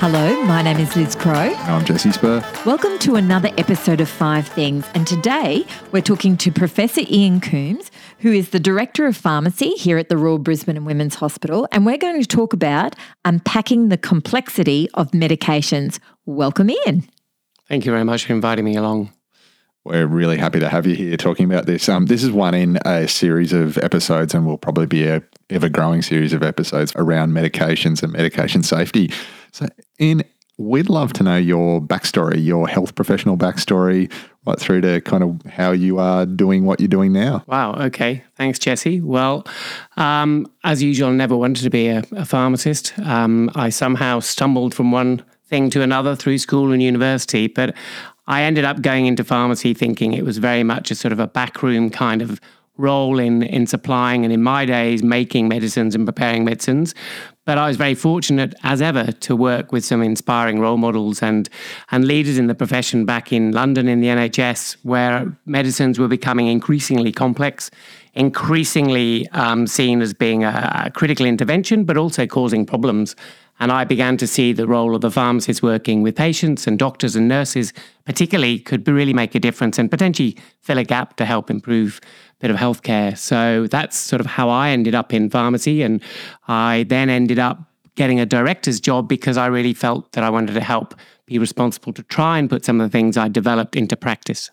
Hello, my name is Liz Crow. I'm Jesse Spur. Welcome to another episode of Five Things. And today we're talking to Professor Ian Coombes, who is the Director of Pharmacy here at the Royal Brisbane and Women's Hospital. And we're going to talk about unpacking the complexity of medications. Welcome, Ian. Thank you very much for inviting me along. We're really happy to have you here talking about this. Um, this is one Ian a series of episodes, and will probably be a ever growing series of episodes around medications and medication safety. So, in we'd love to know your backstory, your health professional backstory, right through to kind of how you are doing what you're doing now. Wow. Okay. Thanks, Jesse. Well, um, as usual, I never wanted to be a, a pharmacist. Um, I somehow stumbled from one thing to another through school and university, but I ended up going into pharmacy thinking it was very much a sort of a backroom kind of role in in supplying and in my days making medicines and preparing medicines. But I was very fortunate as ever to work with some inspiring role models and and leaders in the profession back in London in the NHS where medicines were becoming increasingly complex increasingly um, seen as being a, a critical intervention but also causing problems and I began to see the role of the pharmacist working with patients and doctors and nurses, particularly, could really make a difference and potentially fill a gap to help improve a bit of healthcare. So that's sort of how I ended up in pharmacy. And I then ended up getting a director's job because I really felt that I wanted to help be responsible to try and put some of the things I developed into practice.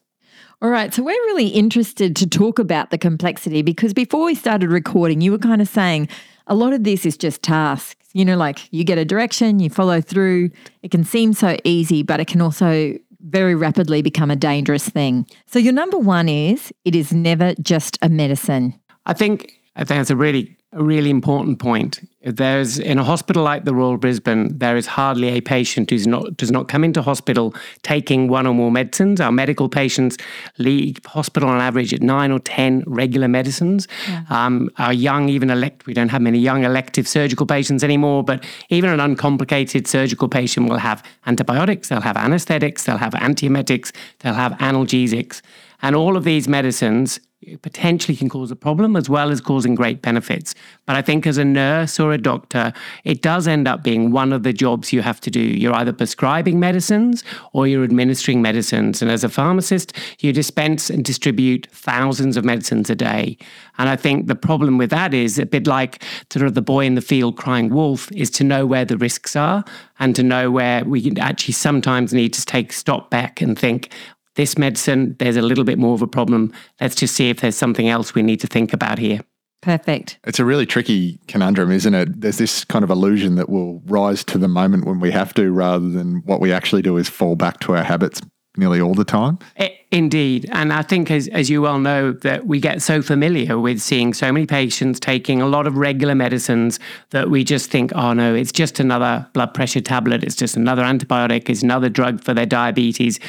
All right. So we're really interested to talk about the complexity because before we started recording, you were kind of saying a lot of this is just tasks. You know, like you get a direction, you follow through. It can seem so easy, but it can also very rapidly become a dangerous thing. So your number one is it is never just a medicine. I think I think that's a really a really important point. There's in a hospital like the Royal Brisbane, there is hardly a patient who's not does not come into hospital taking one or more medicines. Our medical patients leave hospital on average at nine or ten regular medicines. Yeah. Um, our young, even elect, we don't have many young elective surgical patients anymore, but even an uncomplicated surgical patient will have antibiotics, they'll have anesthetics, they'll have antiemetics, they'll have analgesics. And all of these medicines potentially can cause a problem as well as causing great benefits. But I think as a nurse or a doctor, it does end up being one of the jobs you have to do. You're either prescribing medicines or you're administering medicines. And as a pharmacist, you dispense and distribute thousands of medicines a day. And I think the problem with that is a bit like sort of the boy in the field crying wolf is to know where the risks are and to know where we actually sometimes need to take stop back and think, this medicine, there's a little bit more of a problem. Let's just see if there's something else we need to think about here. Perfect. It's a really tricky conundrum, isn't it? There's this kind of illusion that we'll rise to the moment when we have to, rather than what we actually do is fall back to our habits nearly all the time. Eh, indeed. And I think, as, as you well know, that we get so familiar with seeing so many patients taking a lot of regular medicines that we just think, oh no, it's just another blood pressure tablet, it's just another antibiotic, it's another drug for their diabetes.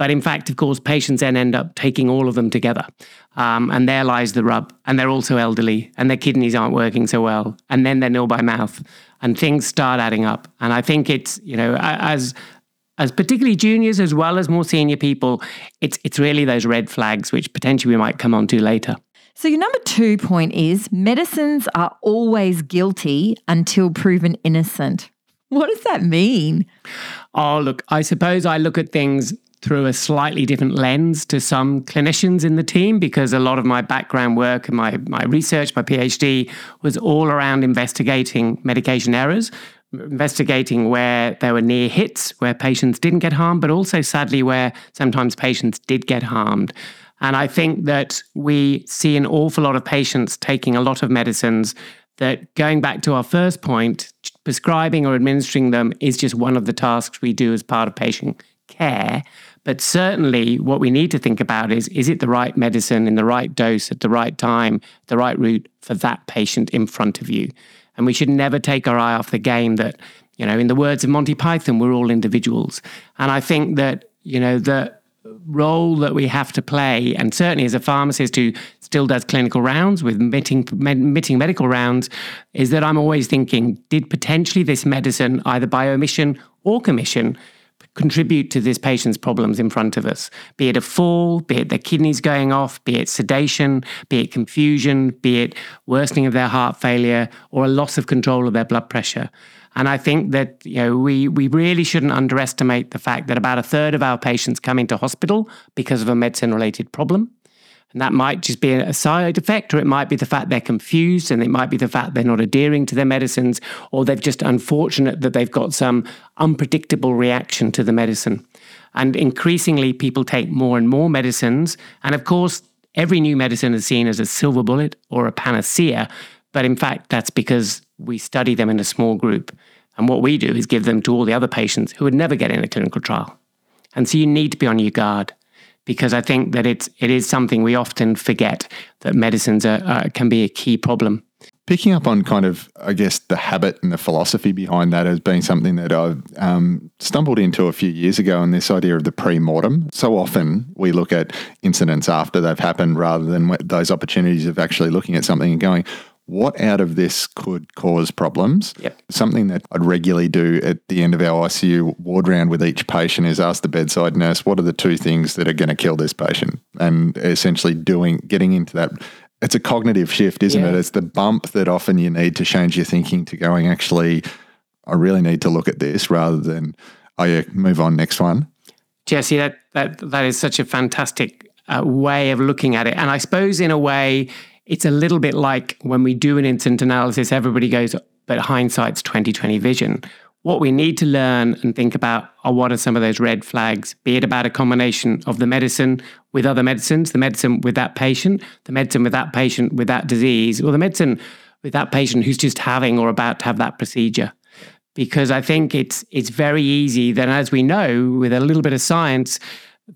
But in fact, of course, patients then end up taking all of them together. Um, and there lies the rub. And they're also elderly and their kidneys aren't working so well. And then they're nil by mouth and things start adding up. And I think it's, you know, as as particularly juniors as well as more senior people, it's it's really those red flags which potentially we might come on to later. So your number 2 point is medicines are always guilty until proven innocent. What does that mean? Oh, look, I suppose I look at things through a slightly different lens to some clinicians in the team because a lot of my background work and my, my research, my PhD, was all around investigating medication errors, investigating where there were near hits, where patients didn't get harmed, but also sadly where sometimes patients did get harmed. And I think that we see an awful lot of patients taking a lot of medicines that going back to our first point, prescribing or administering them is just one of the tasks we do as part of patient care. But certainly, what we need to think about is is it the right medicine in the right dose at the right time, the right route for that patient in front of you? And we should never take our eye off the game that, you know, in the words of Monty Python, we're all individuals. And I think that, you know, the role that we have to play, and certainly as a pharmacist who still does clinical rounds with meeting, meeting medical rounds, is that I'm always thinking, did potentially this medicine, either by omission or commission, contribute to this patient's problems in front of us, be it a fall, be it their kidneys going off, be it sedation, be it confusion, be it worsening of their heart failure, or a loss of control of their blood pressure. And I think that you know we we really shouldn't underestimate the fact that about a third of our patients come into hospital because of a medicine related problem. And that might just be a side effect, or it might be the fact they're confused, and it might be the fact they're not adhering to their medicines, or they're just unfortunate that they've got some unpredictable reaction to the medicine. And increasingly, people take more and more medicines. And of course, every new medicine is seen as a silver bullet or a panacea. But in fact, that's because we study them in a small group. And what we do is give them to all the other patients who would never get in a clinical trial. And so you need to be on your guard because I think that it's it is something we often forget that medicines are, are, can be a key problem. Picking up on kind of, I guess, the habit and the philosophy behind that as being something that I've um, stumbled into a few years ago, and this idea of the pre-mortem. So often we look at incidents after they've happened rather than those opportunities of actually looking at something and going, what out of this could cause problems. Yep. Something that I'd regularly do at the end of our ICU ward round with each patient is ask the bedside nurse, what are the two things that are going to kill this patient? And essentially doing, getting into that. It's a cognitive shift, isn't yeah. it? It's the bump that often you need to change your thinking to going, actually, I really need to look at this rather than, oh yeah, move on, next one. Jesse, that, that, that is such a fantastic uh, way of looking at it. And I suppose in a way, it's a little bit like when we do an incident analysis, everybody goes, but hindsight's 2020 vision. What we need to learn and think about are what are some of those red flags, be it about a combination of the medicine with other medicines, the medicine with that patient, the medicine with that patient with that disease, or the medicine with that patient who's just having or about to have that procedure. Because I think it's it's very easy that as we know, with a little bit of science,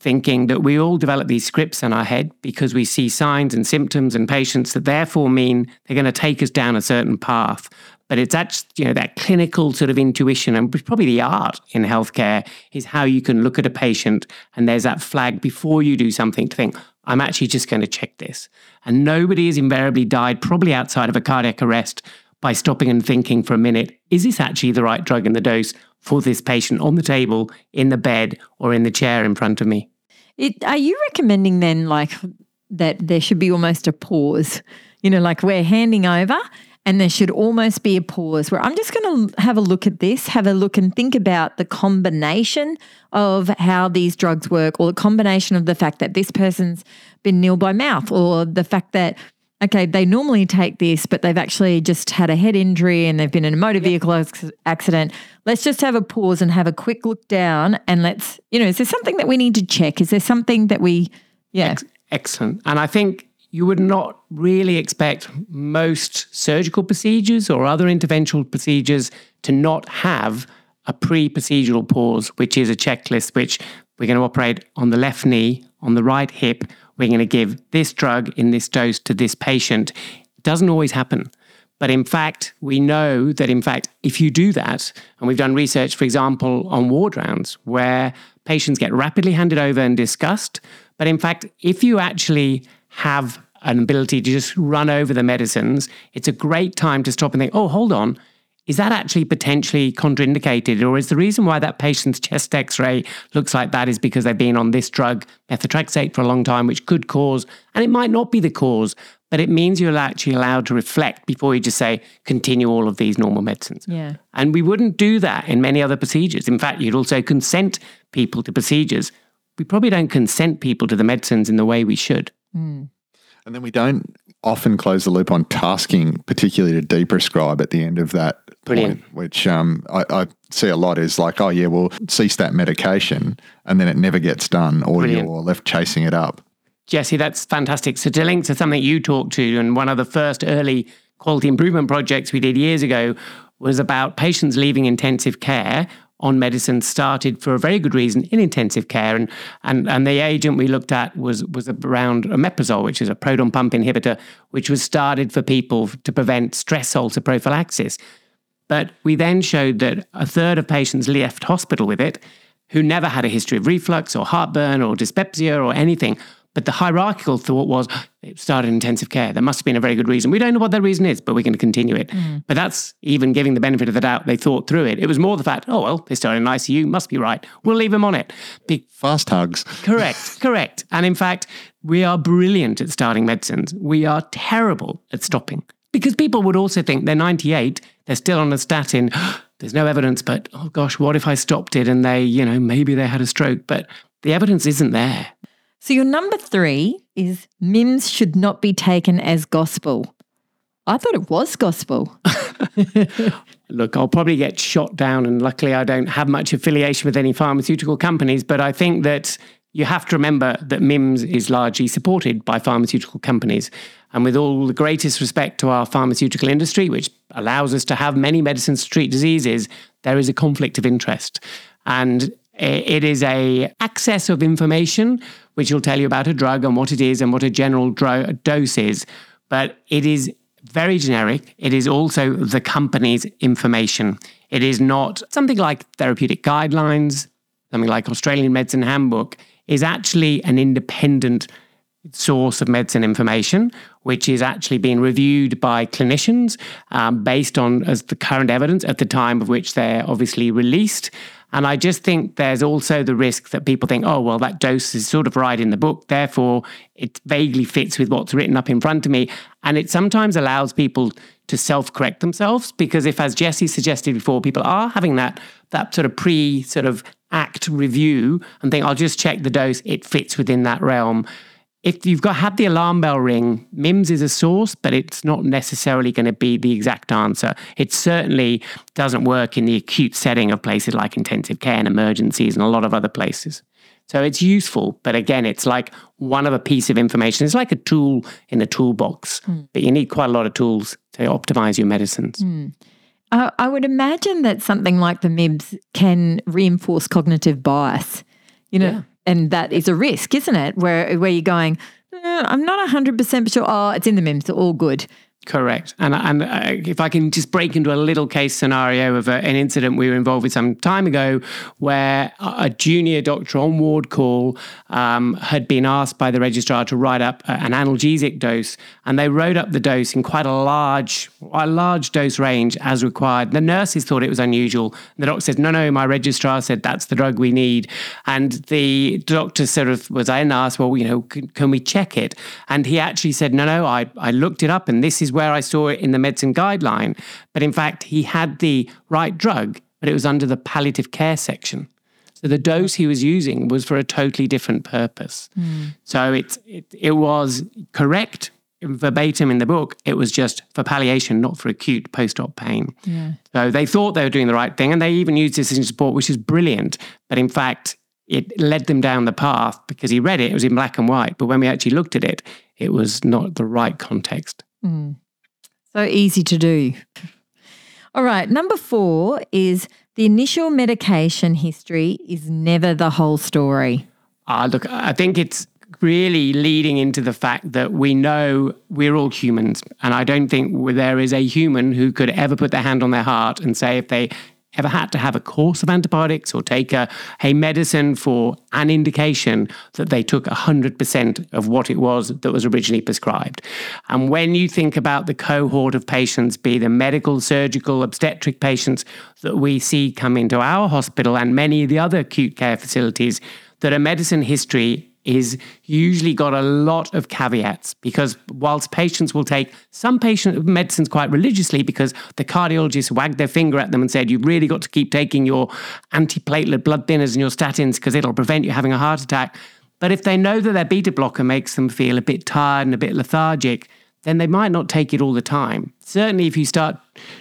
thinking that we all develop these scripts in our head because we see signs and symptoms and patients that therefore mean they're going to take us down a certain path. But it's actually, you know, that clinical sort of intuition and probably the art in healthcare is how you can look at a patient and there's that flag before you do something to think, I'm actually just going to check this. And nobody has invariably died, probably outside of a cardiac arrest, by stopping and thinking for a minute, is this actually the right drug in the dose? For this patient on the table, in the bed, or in the chair in front of me. It, are you recommending then, like, that there should be almost a pause? You know, like we're handing over and there should almost be a pause where I'm just going to have a look at this, have a look and think about the combination of how these drugs work, or the combination of the fact that this person's been nil by mouth, or the fact that okay, they normally take this, but they've actually just had a head injury and they've been in a motor vehicle accident. Let's just have a pause and have a quick look down and let's, you know, is there something that we need to check? Is there something that we, yeah. Excellent. And I think you would not really expect most surgical procedures or other interventional procedures to not have a pre procedural pause, which is a checklist which we're going to operate on the left knee, on the right hip, we're going to give this drug in this dose to this patient. It doesn't always happen. But in fact, we know that, in fact, if you do that, and we've done research, for example, on ward rounds where patients get rapidly handed over and discussed. But in fact, if you actually have an ability to just run over the medicines, it's a great time to stop and think, oh, hold on, is that actually potentially contraindicated? Or is the reason why that patient's chest x ray looks like that is because they've been on this drug, methotrexate, for a long time, which could cause, and it might not be the cause, but it means you're actually allowed to reflect before you just say, continue all of these normal medicines. Yeah. And we wouldn't do that in many other procedures. In fact, you'd also consent people to procedures. We probably don't consent people to the medicines in the way we should. Mm. And then we don't often close the loop on tasking, particularly to deprescribe at the end of that Brilliant. point, which um, I, I, see a lot is like, oh, yeah, well, cease that medication, and then it never gets done, or Brilliant. you're left chasing it up. Jesse, that's fantastic. So to link to something you talked to and one of the first early quality improvement projects we did years ago was about patients leaving intensive care on medicine started for a very good reason in intensive care. And, and, and the agent we looked at was, was around omeprazole, which is a proton pump inhibitor, which was started for people to prevent stress ulcer prophylaxis. But we then showed that a third of patients left hospital with it who never had a history of reflux or heartburn or dyspepsia or anything. But the hierarchical thought was it started in intensive care. There must have been a very good reason. We don't know what that reason is, but we're going to continue it. Mm. But that's even giving the benefit of the doubt. They thought through it. It was more the fact, oh, well, they started in ICU, must be right. We'll leave them on it. Be- Fast hugs. Correct, correct. And in fact, we are brilliant at starting medicines. We are terrible at stopping. Because people would also think they're 98, they're still on a statin. There's no evidence, but oh gosh, what if I stopped it and they, you know, maybe they had a stroke? But the evidence isn't there. So your number three is MIMS should not be taken as gospel. I thought it was gospel. Look, I'll probably get shot down, and luckily I don't have much affiliation with any pharmaceutical companies, but I think that you have to remember that MIMS is largely supported by pharmaceutical companies. And with all the greatest respect to our pharmaceutical industry, which allows us to have many medicines to treat diseases, there is a conflict of interest. And it is a access of information which will tell you about a drug and what it is and what a general dro- dose is. But it is very generic. It is also the company's information. It is not something like therapeutic guidelines, something like Australian Medicine Handbook, is actually an independent source of medicine information, which is actually being reviewed by clinicians um, based on as the current evidence at the time of which they're obviously released. And I just think there's also the risk that people think, oh, well, that dose is sort of right in the book. Therefore, it vaguely fits with what's written up in front of me. And it sometimes allows people to self correct themselves because if, as Jesse suggested before, people are having that, that sort of pre sort of act review and think, I'll just check the dose, it fits within that realm if you've got had the alarm bell ring, MIMS is a source, but it's not necessarily going to be the exact answer. It certainly doesn't work in the acute setting of places like intensive care and emergencies and a lot of other places. So it's useful, but again, it's like one of a piece of information. It's like a tool in a toolbox, mm. but you need quite a lot of tools to optimize your medicines. Mm. Uh, I would imagine that something like the MIMS can reinforce cognitive bias. You know, yeah and that is a risk, isn't it? Where where you're going, eh, I'm not 100% sure. Oh, it's in the MIMS, all good. Correct. And, and uh, if I can just break into a little case scenario of a, an incident we were involved with some time ago where a junior doctor on ward call um, had been asked by the registrar to write up an analgesic dose. And they wrote up the dose in quite a large, a large dose range as required. The nurses thought it was unusual. The doctor said, no, no, my registrar said that's the drug we need. And the doctor sort of was then asked, well, you know, can, can we check it? And he actually said, no, no, I, I looked it up and this is where I saw it in the medicine guideline. But in fact, he had the right drug, but it was under the palliative care section. So the dose he was using was for a totally different purpose. Mm. So it, it, it was correct verbatim in the book. It was just for palliation, not for acute post-op pain. Yeah. So they thought they were doing the right thing, and they even used decision support, which is brilliant. But in fact, it led them down the path because he read it. It was in black and white, but when we actually looked at it, it was not the right context. Mm. So easy to do. All right. Number four is the initial medication history is never the whole story. Uh, look, I think it's really leading into the fact that we know we're all humans. And I don't think there is a human who could ever put their hand on their heart and say if they ever had to have a course of antibiotics or take a, a medicine for an indication that they took 100% of what it was that was originally prescribed. And when you think about the cohort of patients, be the medical, surgical, obstetric patients that we see come into our hospital and many of the other acute care facilities, that a medicine history is usually got a lot of caveats because whilst patients will take some patient medicines quite religiously because the cardiologist wagged their finger at them and said you've really got to keep taking your antiplatelet blood thinners and your statins because it'll prevent you having a heart attack. But if they know that their beta blocker makes them feel a bit tired and a bit lethargic then they might not take it all the time. Certainly, if you start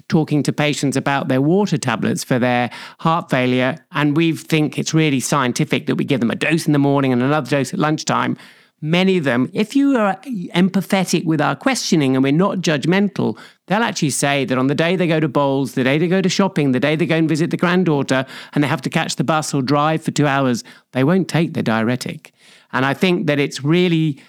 talking to patients about their water tablets for their heart failure, and we think it's really scientific that we give them a dose in the morning and another dose at lunchtime, many of them, if you are empathetic with our questioning and we're not judgmental, they'll actually say that on the day they go to bowls, the day they go to shopping, the day they go and visit the granddaughter, and they have to catch the bus or drive for two hours, they won't take the diuretic. And I think that it's really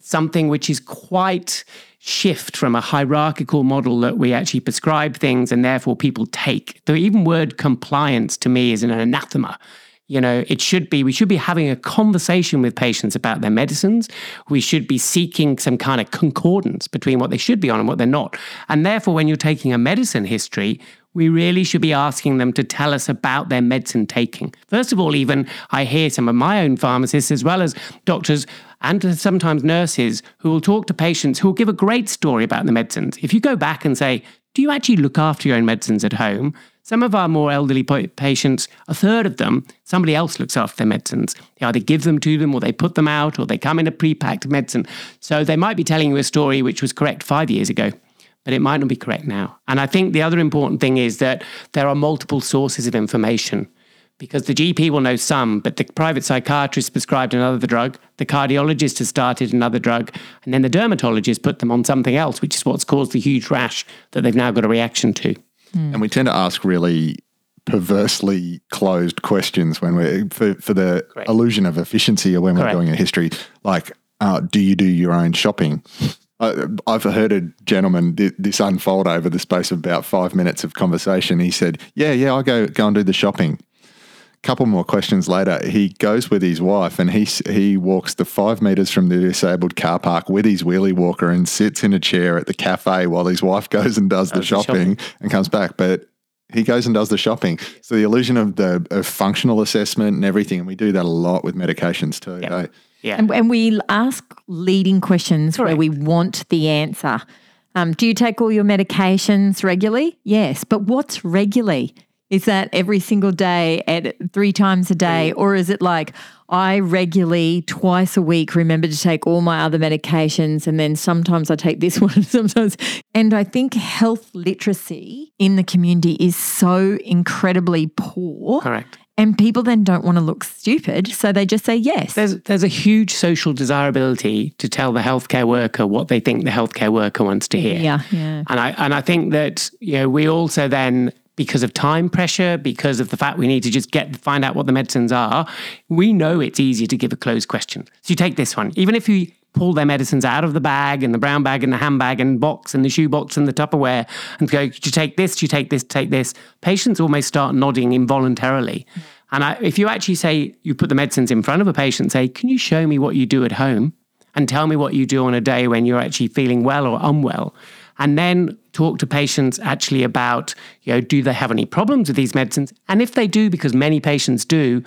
something which is quite shift from a hierarchical model that we actually prescribe things and therefore people take. The even word compliance to me is an anathema. You know, it should be, we should be having a conversation with patients about their medicines. We should be seeking some kind of concordance between what they should be on and what they're not. And therefore, when you're taking a medicine history, we really should be asking them to tell us about their medicine taking. First of all, even I hear some of my own pharmacists, as well as doctors and sometimes nurses, who will talk to patients who will give a great story about the medicines. If you go back and say, do you actually look after your own medicines at home? Some of our more elderly patients, a third of them, somebody else looks after their medicines. They either give them to them or they put them out or they come in a pre packed medicine. So they might be telling you a story which was correct five years ago, but it might not be correct now. And I think the other important thing is that there are multiple sources of information because the GP will know some, but the private psychiatrist prescribed another drug, the cardiologist has started another drug, and then the dermatologist put them on something else, which is what's caused the huge rash that they've now got a reaction to. Mm. And we tend to ask really perversely closed questions when we're for, for the Correct. illusion of efficiency or when we're doing a history, like, uh, do you do your own shopping? I've heard a gentleman this unfold over the space of about five minutes of conversation. He said, "Yeah, yeah, I go go and do the shopping." Couple more questions later, he goes with his wife and he he walks the five meters from the disabled car park with his wheelie walker and sits in a chair at the cafe while his wife goes and does the shopping, shopping, and comes back. But he goes and does the shopping. So the illusion of the of functional assessment and everything, and we do that a lot with medications too. Yep. Eh? Yeah, and, and, we ask leading questions Correct. where we want the answer. Um, do you take all your medications regularly? Yes, but what's regularly? Is that every single day at three times a day? Or is it like I regularly, twice a week, remember to take all my other medications and then sometimes I take this one, sometimes. And I think health literacy in the community is so incredibly poor. Correct. And people then don't want to look stupid, so they just say yes. There's there's a huge social desirability to tell the healthcare worker what they think the healthcare worker wants to hear. Yeah, yeah. And I and I think that you know we also then because of time pressure, because of the fact we need to just get find out what the medicines are, we know it's easier to give a closed question. So you take this one, even if you pull their medicines out of the bag and the brown bag and the handbag and box and the shoe box and the Tupperware and go, do you take this? Do you take this? Take this? Patients almost start nodding involuntarily. Mm. And I, if you actually say you put the medicines in front of a patient, say, can you show me what you do at home? And tell me what you do on a day when you're actually feeling well or unwell and then talk to patients actually about, you know, do they have any problems with these medicines? And if they do, because many patients do,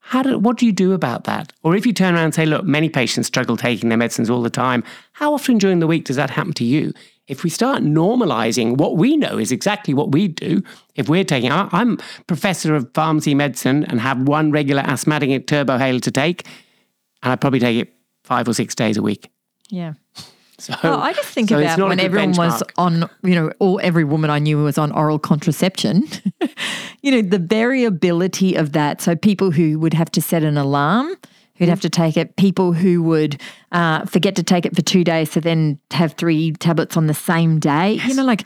how do, what do you do about that? Or if you turn around and say, look, many patients struggle taking their medicines all the time, how often during the week does that happen to you? If we start normalizing what we know is exactly what we do, if we're taking, I'm professor of pharmacy medicine and have one regular asthmatic Turbuhaler to take, and I probably take it five or six days a week. Yeah. So well, I just think so about when everyone benchmark. was on, you know, all every woman I knew was on oral contraception. you know, the variability of that. So people who would have to set an alarm, who'd have to take it, people who would uh, forget to take it for two days, so then have three tablets on the same day. You know, like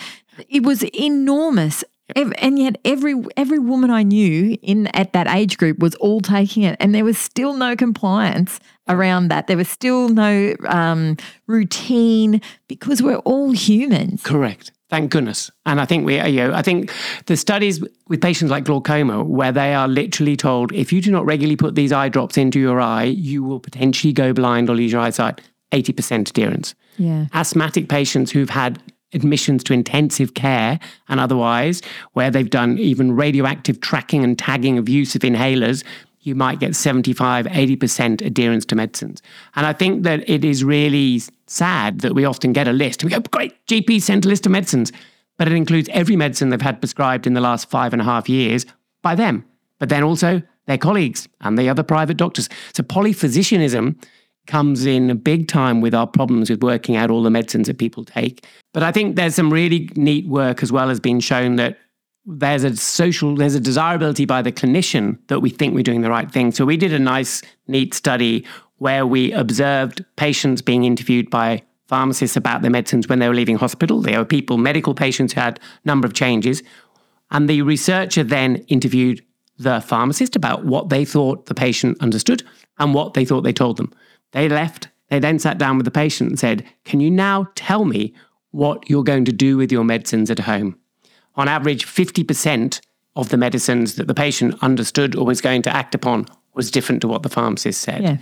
it was enormous. And yet, every every woman I knew in at that age group was all taking it, and there was still no compliance around that. There was still no um, routine because we're all humans. Correct. Thank goodness. And I think we, you know, I think the studies with patients like glaucoma, where they are literally told, if you do not regularly put these eye drops into your eye, you will potentially go blind or lose your eyesight. 80% adherence. Yeah. Asthmatic patients who've had admissions to intensive care and otherwise, where they've done even radioactive tracking and tagging of use of inhalers, you might get 75, 80% adherence to medicines. And I think that it is really sad that we often get a list. We go, great, GP sent a list of medicines, but it includes every medicine they've had prescribed in the last five and a half years by them, but then also their colleagues and the other private doctors. So polyphysicianism comes in a big time with our problems with working out all the medicines that people take. But I think there's some really neat work as well as being shown that there's a social, there's a desirability by the clinician that we think we're doing the right thing. So we did a nice, neat study where we observed patients being interviewed by pharmacists about their medicines when they were leaving hospital. There were people, medical patients, who had a number of changes. And the researcher then interviewed the pharmacist about what they thought the patient understood and what they thought they told them. They left. They then sat down with the patient and said, Can you now tell me what you're going to do with your medicines at home? On average, 50% of the medicines that the patient understood or was going to act upon was different to what the pharmacist said. Yeah.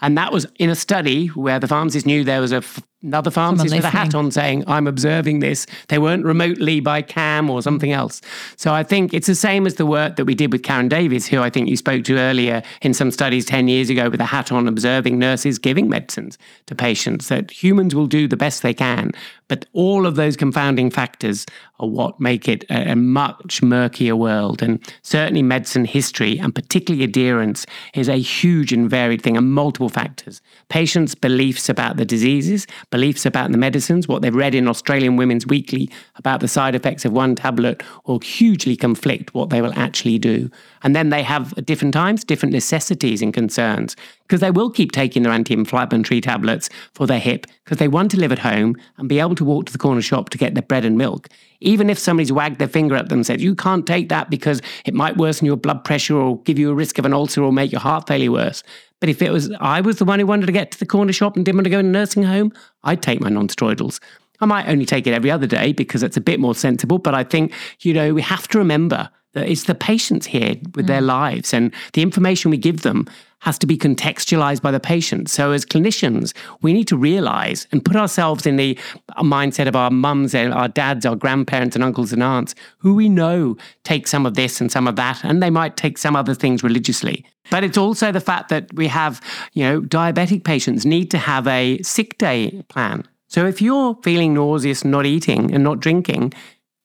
And that was in a study where the pharmacist knew there was a f- another pharmacist with a hat on saying, I'm observing this. They weren't remotely by cam or something mm. else. So I think it's the same as the work that we did with Karen Davies, who I think you spoke to earlier in some studies 10 years ago with a hat on observing nurses giving medicines to patients, that humans will do the best they can. But all of those confounding factors are what make it a, a much murkier world. And certainly medicine history and particularly adherence is a huge and varied thing and multiple factors. Patients' beliefs about the diseases, beliefs about the medicines, what they've read in Australian Women's Weekly about the side effects of one tablet will hugely conflict what they will actually do. And then they have at different times different necessities and concerns because they will keep taking their anti inflammatory tablets for their hip because they want to live at home and be able to walk to the corner shop to get their bread and milk. Even if somebody's wagged their finger at them and said, You can't take that because it might worsen your blood pressure or give you a risk of an ulcer or make your heart failure worse. But if it was I was the one who wanted to get to the corner shop and didn't want to go in a nursing home, I'd take my non-steroidals. I might only take it every other day because it's a bit more sensible. But I think, you know, we have to remember that it's the patients here with their mm. lives and the information we give them has to be contextualized by the patient. So as clinicians, we need to realize and put ourselves in the mindset of our mums and our dads, our grandparents and uncles and aunts, who we know take some of this and some of that, and they might take some other things religiously. But it's also the fact that we have, you know, diabetic patients need to have a sick day plan. So if you're feeling nauseous, not eating and not drinking,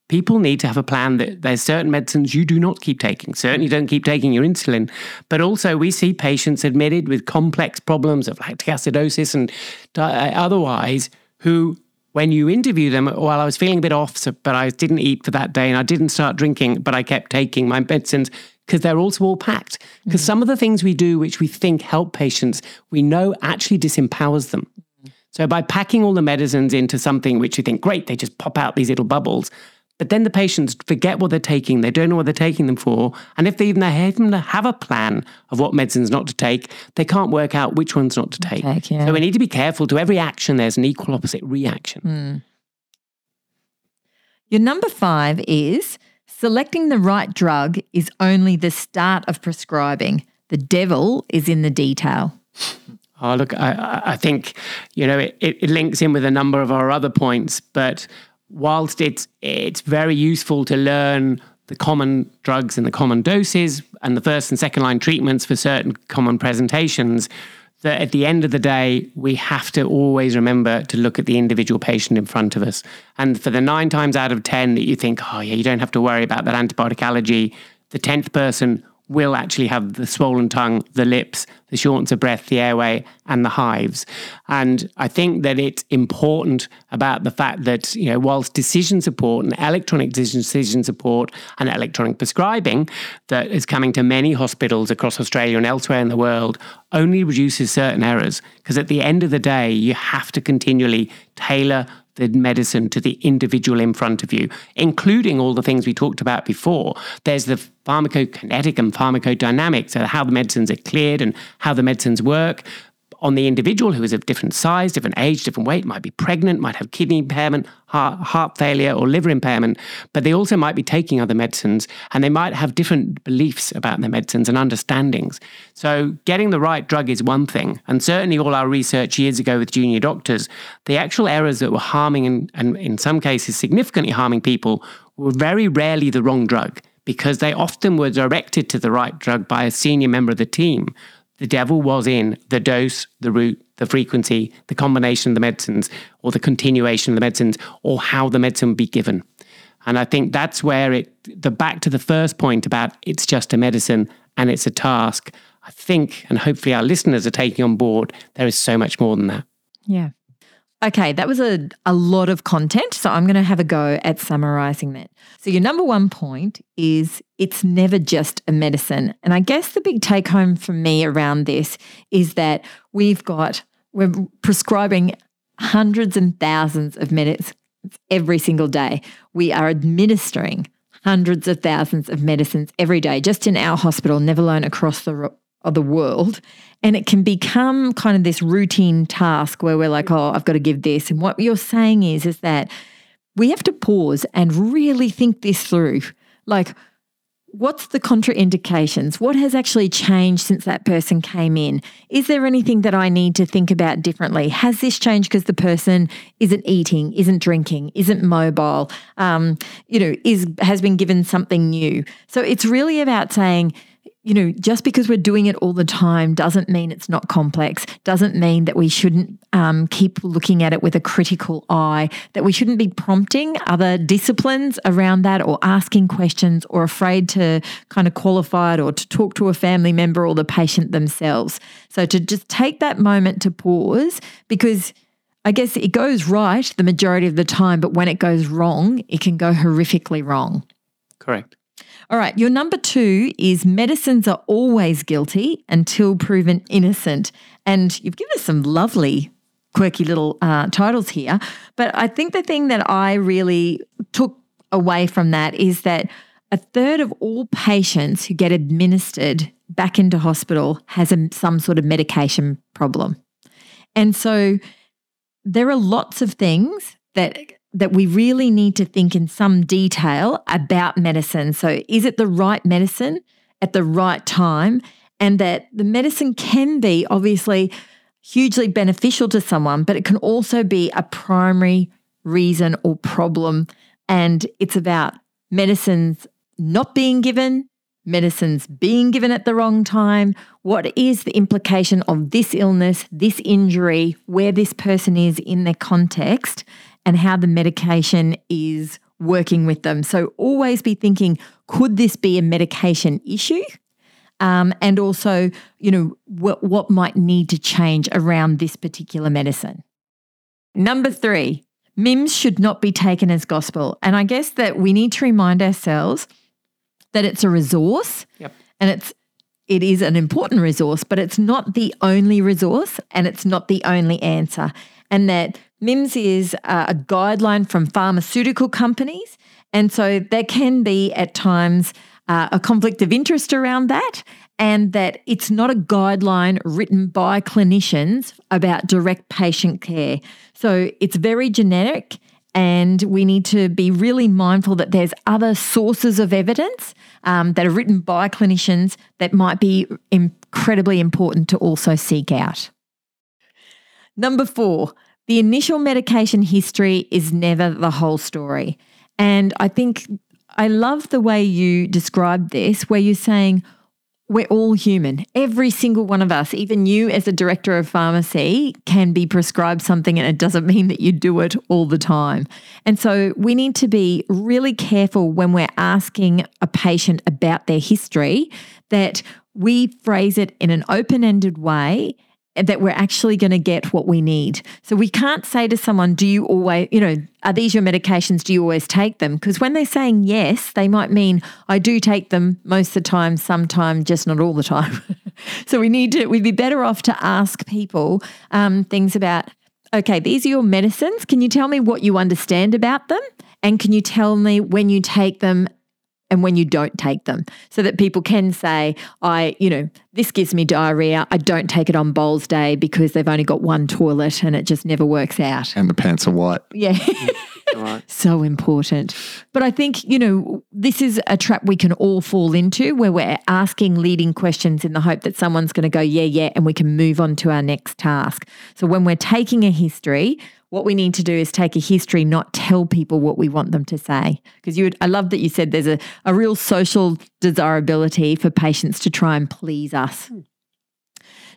people need to have a plan that there's certain medicines you do not keep taking. Certainly don't keep taking your insulin. But also we see patients admitted with complex problems of lactic acidosis and di- uh, otherwise who when you interview them, well, I was feeling a bit off, so, but I didn't eat for that day and I didn't start drinking, but I kept taking my medicines because they're also all packed. Mm. Because some of the things we do, which we think help patients, we know actually disempowers them. Mm. So by packing all the medicines into something which you think, great, they just pop out these little bubbles. But then the patients forget what they're taking. They don't know what they're taking them for. And if they even have a plan of what medicines not to take, they can't work out which ones not to take. Take, yeah. So we need to be careful. To every action, there's an equal opposite reaction. Hmm. Your number five is selecting the right drug is only the start of prescribing. The devil is in the detail. Oh, look, I- I, I think, you know, it, it links in with a number of our other points, but whilst it's, it's very useful to learn the common drugs and the common doses and the first and second line treatments for certain common presentations, that at the end of the day, we have to always remember to look at the individual patient in front of us. And for the nine times out of 10 that you think, oh, yeah, you don't have to worry about that antibiotic allergy, the 10th person will actually have the swollen tongue, the lips, the shortness of breath, the airway, and the hives. And I think that it's important about the fact that, you know, whilst decision support and electronic decision, support and electronic prescribing that is coming to many hospitals across Australia and elsewhere in the world only reduces certain errors. Because at the end of the day, you have to continually tailor the medicine to the individual in front of you, including all the things we talked about before. There's the pharmacokinetic and pharmacodynamics, so how the medicines are cleared and how the medicines work. On the individual who is of different size, different age, different weight, might be pregnant, might have kidney impairment, heart, heart failure, or liver impairment, but they also might be taking other medicines and they might have different beliefs about their medicines and understandings. So, getting the right drug is one thing. And certainly, all our research years ago with junior doctors, the actual errors that were harming and, and in some cases significantly harming people were very rarely the wrong drug because they often were directed to the right drug by a senior member of the team. The devil was in the dose, the route, the frequency, the combination of the medicines, or the continuation of the medicines, or how the medicine would be given. And I think that's where it, the back to the first point about it's just a medicine and it's a task. I think, and hopefully our listeners are taking on board, there is so much more than that. Yeah. Okay, that was a, a lot of content. So I'm going to have a go at summarizing that. So, your number one point is it's never just a medicine. And I guess the big take home for me around this is that we've got, we're prescribing hundreds and thousands of medicines every single day. We are administering hundreds of thousands of medicines every day, just in our hospital, never alone across the the world. And it can become kind of this routine task where we're like, oh, I've got to give this. And what you're saying is, is that we have to pause and really think this through. Like, What's the contraindications? What has actually changed since that person came in? Is there anything that I need to think about differently? Has this changed because the person isn't eating, isn't drinking, isn't mobile, um, you know, is has been given something new? So it's really about saying, you know, just because we're doing it all the time doesn't mean it's not complex, doesn't mean that we shouldn't um, keep looking at it with a critical eye, that we shouldn't be prompting other disciplines around that or asking questions or afraid to kind of qualify it or to talk to a family member or the patient themselves. So to just take that moment to pause because. I guess it goes right the majority of the time, but when it goes wrong, it can go horrifically wrong. Correct. All right, your number two is medicines are always guilty until proven innocent. And you've given us some lovely, quirky little uh, titles here. But I think the thing that I really took away from that is that a third of all patients who get administered back into hospital has a, some sort of medication problem. And so there are lots of things that that we really need to think in some detail about medicine. So, is it the right medicine at the right time? And that the medicine can be obviously hugely beneficial to someone, but it can also be a primary reason or problem. And it's about medicines not being given, medicines being given at the wrong time. What is the implication of this illness, this injury, where this person is in their context? And how the medication is working with them. So always be thinking, could this be a medication issue? Um, and also, you know, what, what might need to change around this particular medicine. Number three, MIMS should not be taken as gospel. And I guess that we need to remind ourselves that it's a resource yep. and it's it is an important resource, but it's not the only resource and it's not the only answer. And that MIMS is a guideline from pharmaceutical companies. And so there can be at times uh, a conflict of interest around that, and that it's not a guideline written by clinicians about direct patient care. So it's very generic, and we need to be really mindful that there's other sources of evidence um, that are written by clinicians that might be incredibly important to also seek out. Number four, the initial medication history is never the whole story. And I think I love the way you described this, where you're saying, we're all human. Every single one of us, even you as a director of pharmacy, can be prescribed something, and it doesn't mean that you do it all the time. And so we need to be really careful when we're asking a patient about their history that we phrase it in an open ended way that we're actually going to get what we need. So we can't say to someone, Do you always, you know, are these your medications? Do you always take them? Because when they're saying yes, they might mean, I do take them most of the time, sometime, just not all the time. so we need to, we'd be better off to ask people um, things about, okay, these are your medicines. Can you tell me what you understand about them? And can you tell me when you take them and when you don't take them. So that people can say i you know this gives me diarrhea. I don't take it on bowls day because they've only got one toilet and it just never works out. And the pants are white. Yeah. So important. But i think you know this is a trap we can all fall into where we're asking leading questions in the hope that someone's going to go yeah yeah and we can move on to our next task. So when we're taking a history what we need to do is take a history, not tell people what we want them to say. Because you, would, I love that you said there's a, a real social desirability for patients to try and please us. Hmm.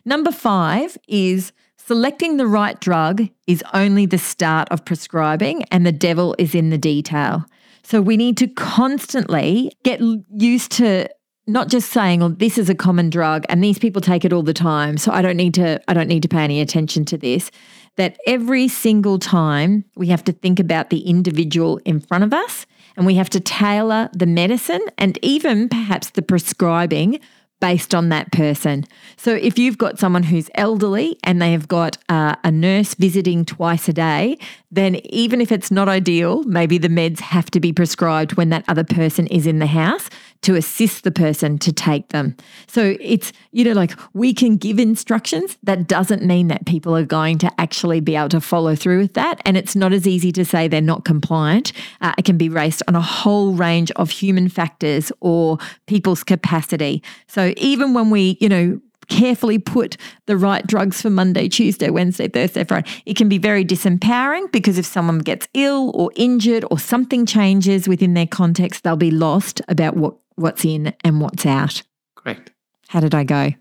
Number five is selecting the right drug is only the start of prescribing, and the devil is in the detail. So we need to constantly get used to not just saying, "Oh, this is a common drug, and these people take it all the time, so I don't need to. I don't need to pay any attention to this." That every single time we have to think about the individual in front of us and we have to tailor the medicine and even perhaps the prescribing based on that person. So if you've got someone who's elderly and they have got uh, a nurse visiting twice a day, then even if it's not ideal, maybe the meds have to be prescribed when that other person is in the house to assist the person to take them. So it's, you know, like we can give instructions. That doesn't mean that people are going to actually be able to follow through with that. And it's not as easy to say they're not compliant. Uh, it can be based on a whole range of human factors or people's capacity. So even when we, you know, carefully put the right drugs for Monday, Tuesday, Wednesday, Thursday, Friday. It can be very disempowering because if someone gets ill or injured or something changes within their context, they'll be lost about what, what's in and what's out. Great. How did I go?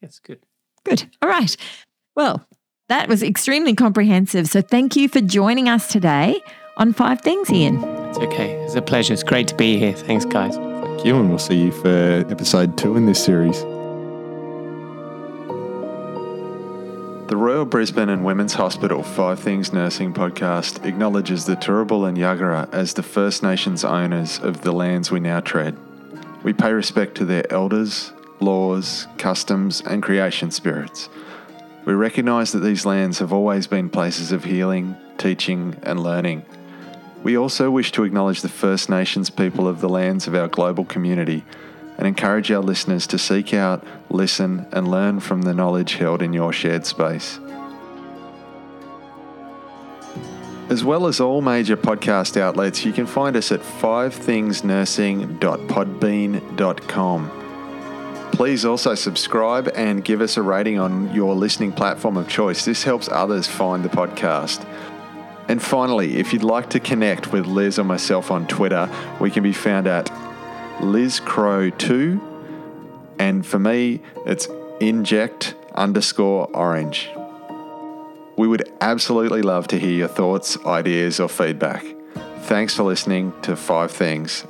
That's good. Good. All right. Well, that was extremely comprehensive. So thank you for joining us today on Five Things, Ian. It's okay. It's a pleasure. It's great to be here. Thanks, guys. Thank you, and we'll see you for episode two in this series. The Royal Brisbane and Women's Hospital Five Things Nursing podcast acknowledges the Turrbal and Yagara as the First Nations owners of the lands we now tread. We pay respect to their elders, laws, customs, and creation spirits. We recognise that these lands have always been places of healing, teaching, and learning. We also wish to acknowledge the First Nations people of the lands of our global community and encourage our listeners to seek out, listen, and learn from the knowledge held in your shared space. As well as all major podcast outlets, you can find us at fivethingsnursing.podbean.com. Please also subscribe and give us a rating on your listening platform of choice. This helps others find the podcast. And finally, if you'd like to connect with Liz or myself on Twitter, we can be found at Liz Crow 2. And for me, it's inject underscore orange. We would absolutely love to hear your thoughts, ideas, or feedback. Thanks for listening to Five Things